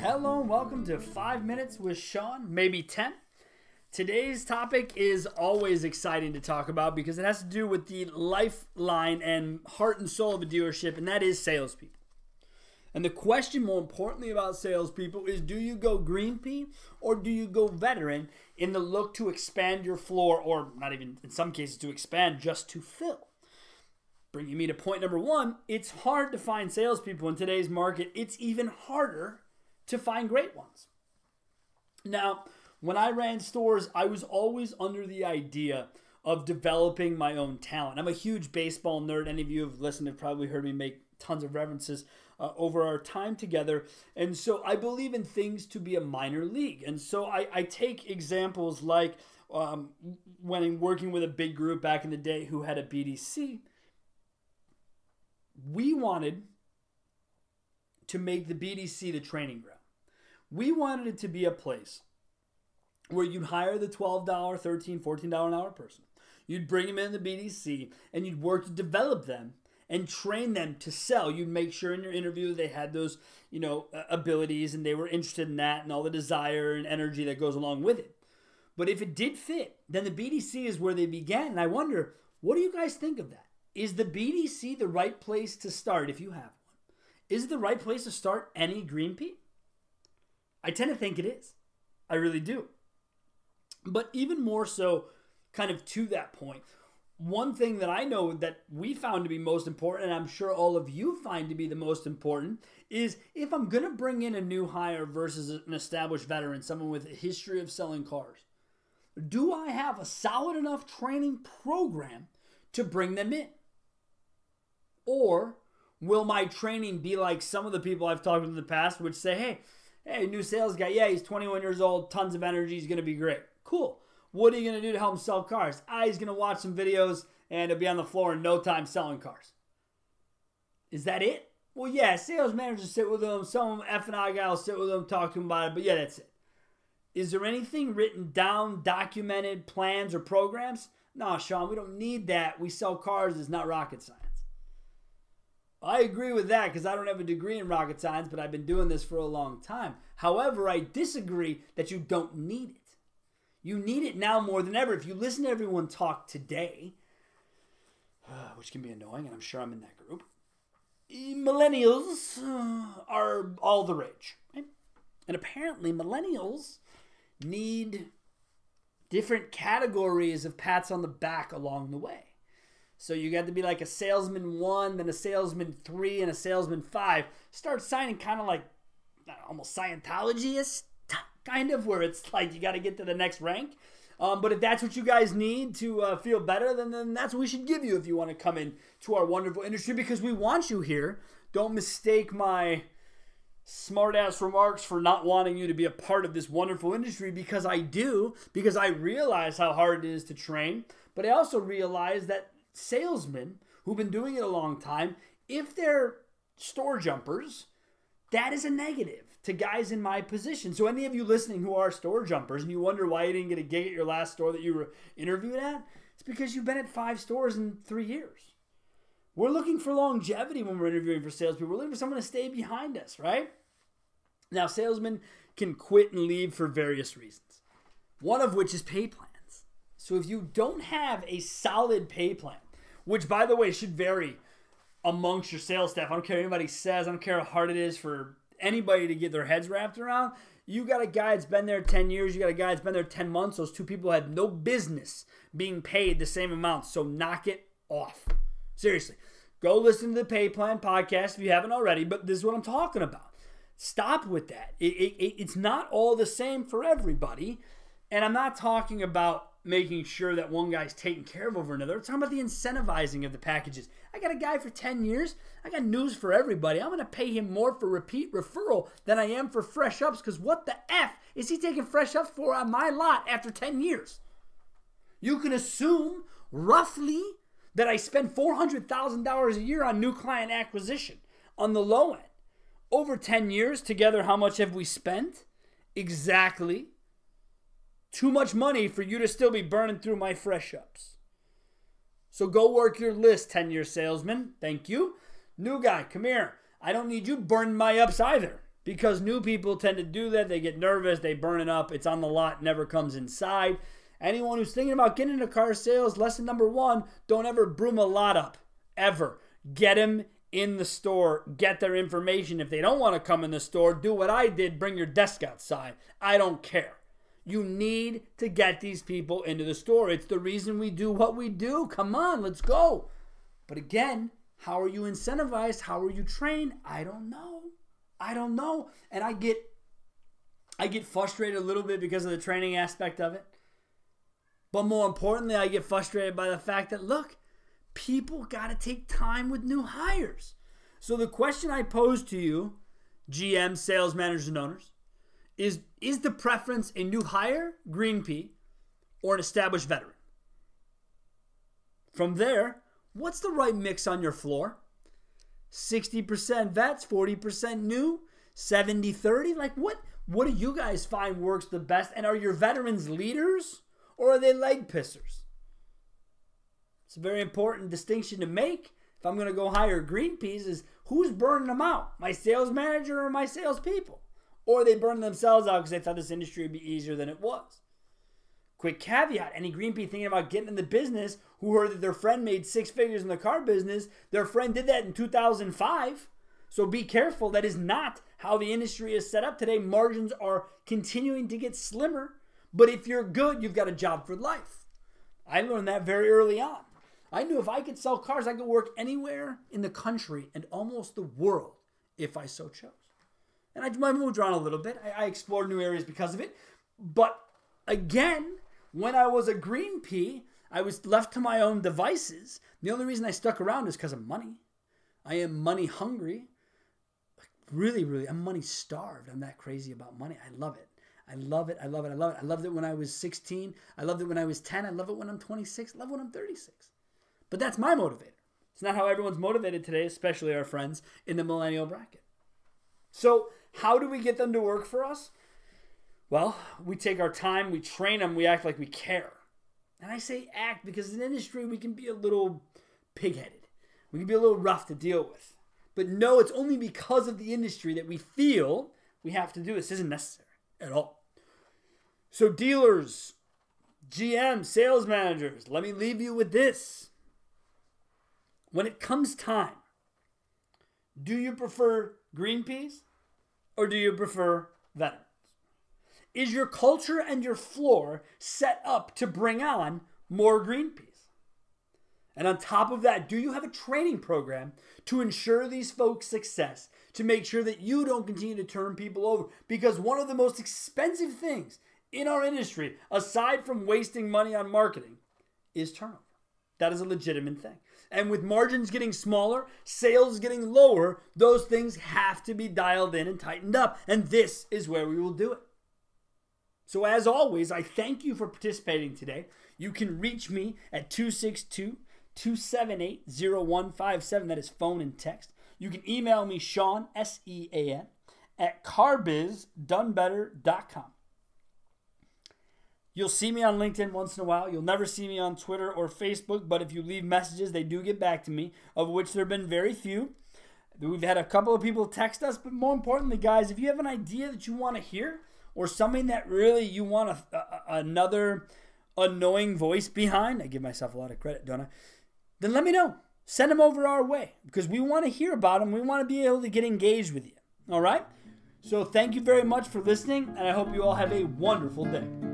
Hello and welcome to 5 Minutes with Sean, maybe 10. Today's topic is always exciting to talk about because it has to do with the lifeline and heart and soul of a dealership, and that is salespeople. And the question, more importantly, about salespeople is do you go green pea or do you go veteran in the look to expand your floor, or not even in some cases to expand, just to fill? Bringing me to point number one it's hard to find salespeople in today's market. It's even harder to find great ones. Now, when I ran stores, I was always under the idea of developing my own talent. I'm a huge baseball nerd. Any of you who've listened have probably heard me make tons of references uh, over our time together. And so I believe in things to be a minor league. And so I, I take examples like um, when I'm working with a big group back in the day who had a BDC, we wanted to make the BDC the training ground. We wanted it to be a place where you'd hire the $12, $13, $14 an hour person. You'd bring them in the BDC and you'd work to develop them and train them to sell. You'd make sure in your interview they had those, you know, abilities and they were interested in that and all the desire and energy that goes along with it. But if it did fit, then the BDC is where they began. And I wonder, what do you guys think of that? Is the BDC the right place to start if you have one? Is it the right place to start any green pea? I tend to think it is. I really do. But even more so, kind of to that point, one thing that I know that we found to be most important, and I'm sure all of you find to be the most important, is if I'm going to bring in a new hire versus an established veteran, someone with a history of selling cars, do I have a solid enough training program to bring them in? Or will my training be like some of the people I've talked to in the past, which say, hey, hey, new sales guy, yeah, he's 21 years old, tons of energy, he's going to be great. Cool. What are you going to do to help him sell cars? Ah, he's going to watch some videos and he'll be on the floor in no time selling cars. Is that it? Well, yeah, sales managers sit with him. Some F&I guy will sit with him, talk to him about it. But yeah, that's it. Is there anything written down, documented, plans, or programs? No, Sean, we don't need that. We sell cars. It's not rocket science. I agree with that because I don't have a degree in rocket science, but I've been doing this for a long time. However, I disagree that you don't need it. You need it now more than ever. If you listen to everyone talk today, which can be annoying, and I'm sure I'm in that group, millennials uh, are all the rage. Right? And apparently, millennials need different categories of pats on the back along the way. So you got to be like a salesman one, then a salesman three, and a salesman five. Start signing kind of like almost Scientologyist kind of, where it's like you got to get to the next rank. Um, but if that's what you guys need to uh, feel better, then, then that's what we should give you if you want to come in to our wonderful industry because we want you here. Don't mistake my smartass remarks for not wanting you to be a part of this wonderful industry because I do, because I realize how hard it is to train. But I also realize that salesmen who've been doing it a long time, if they're store jumpers, that is a negative to guys in my position. So, any of you listening who are store jumpers and you wonder why you didn't get a gig at your last store that you were interviewed at, it's because you've been at five stores in three years. We're looking for longevity when we're interviewing for salespeople. We're looking for someone to stay behind us, right? Now, salesmen can quit and leave for various reasons, one of which is pay plans. So, if you don't have a solid pay plan, which by the way should vary amongst your sales staff. I don't care anybody says. I don't care how hard it is for anybody to get their heads wrapped around. You got a guy that's been there 10 years. You got a guy that's been there 10 months. Those two people had no business being paid the same amount. So knock it off. Seriously. Go listen to the Pay Plan podcast if you haven't already. But this is what I'm talking about. Stop with that. It, it, it's not all the same for everybody. And I'm not talking about making sure that one guy's taken care of over another. We're talking about the incentivizing of the packages. I got a guy for 10 years. I got news for everybody. I'm going to pay him more for repeat referral than I am for fresh ups because what the F is he taking fresh ups for on my lot after 10 years? You can assume roughly that I spend $400,000 a year on new client acquisition on the low end. Over 10 years together, how much have we spent? Exactly too much money for you to still be burning through my fresh ups. So go work your list, 10 year salesman. Thank you. New guy, come here. I don't need you burning my ups either because new people tend to do that. They get nervous, they burn it up. It's on the lot, never comes inside. Anyone who's thinking about getting into car sales, lesson number one don't ever broom a lot up. Ever. Get them in the store, get their information. If they don't want to come in the store, do what I did bring your desk outside. I don't care. You need to get these people into the store. It's the reason we do what we do. Come on, let's go. But again, how are you incentivized? How are you trained? I don't know. I don't know. And I get I get frustrated a little bit because of the training aspect of it. But more importantly, I get frustrated by the fact that look, people got to take time with new hires. So the question I pose to you, GM, sales managers and owners, is is the preference a new hire, green pea, or an established veteran? From there, what's the right mix on your floor? 60% vets, 40% new, 70-30? Like what what do you guys find works the best? And are your veterans leaders or are they leg pissers? It's a very important distinction to make. If I'm going to go hire green peas, is who's burning them out? My sales manager or my salespeople? Or they burned themselves out because they thought this industry would be easier than it was. Quick caveat any green pea thinking about getting in the business who heard that their friend made six figures in the car business, their friend did that in 2005. So be careful. That is not how the industry is set up today. Margins are continuing to get slimmer. But if you're good, you've got a job for life. I learned that very early on. I knew if I could sell cars, I could work anywhere in the country and almost the world if I so chose. And I, moved around a little bit. I, I explored new areas because of it. But again, when I was a green pea, I was left to my own devices. The only reason I stuck around is because of money. I am money hungry. Really, really, I'm money starved. I'm that crazy about money. I love it. I love it. I love it. I love it. I loved it when I was 16. I loved it when I was 10. I love it when I'm 26. I love it when I'm 36. But that's my motivator. It's not how everyone's motivated today, especially our friends in the millennial bracket. So, how do we get them to work for us? Well, we take our time, we train them, we act like we care. And I say act because in industry we can be a little pigheaded. We can be a little rough to deal with. But no, it's only because of the industry that we feel we have to do this. isn't necessary at all. So, dealers, GM, sales managers, let me leave you with this. When it comes time, do you prefer green peas or do you prefer veterans? Is your culture and your floor set up to bring on more green peas? And on top of that, do you have a training program to ensure these folks' success, to make sure that you don't continue to turn people over? Because one of the most expensive things in our industry, aside from wasting money on marketing, is turnover. That is a legitimate thing. And with margins getting smaller, sales getting lower, those things have to be dialed in and tightened up. And this is where we will do it. So, as always, I thank you for participating today. You can reach me at 262 278 0157. That is phone and text. You can email me, Sean, S E A N, at carbizdonebetter.com. You'll see me on LinkedIn once in a while. You'll never see me on Twitter or Facebook, but if you leave messages, they do get back to me, of which there have been very few. We've had a couple of people text us, but more importantly, guys, if you have an idea that you want to hear or something that really you want a, a, another annoying voice behind, I give myself a lot of credit, don't I? Then let me know. Send them over our way because we want to hear about them. We want to be able to get engaged with you. All right? So thank you very much for listening, and I hope you all have a wonderful day.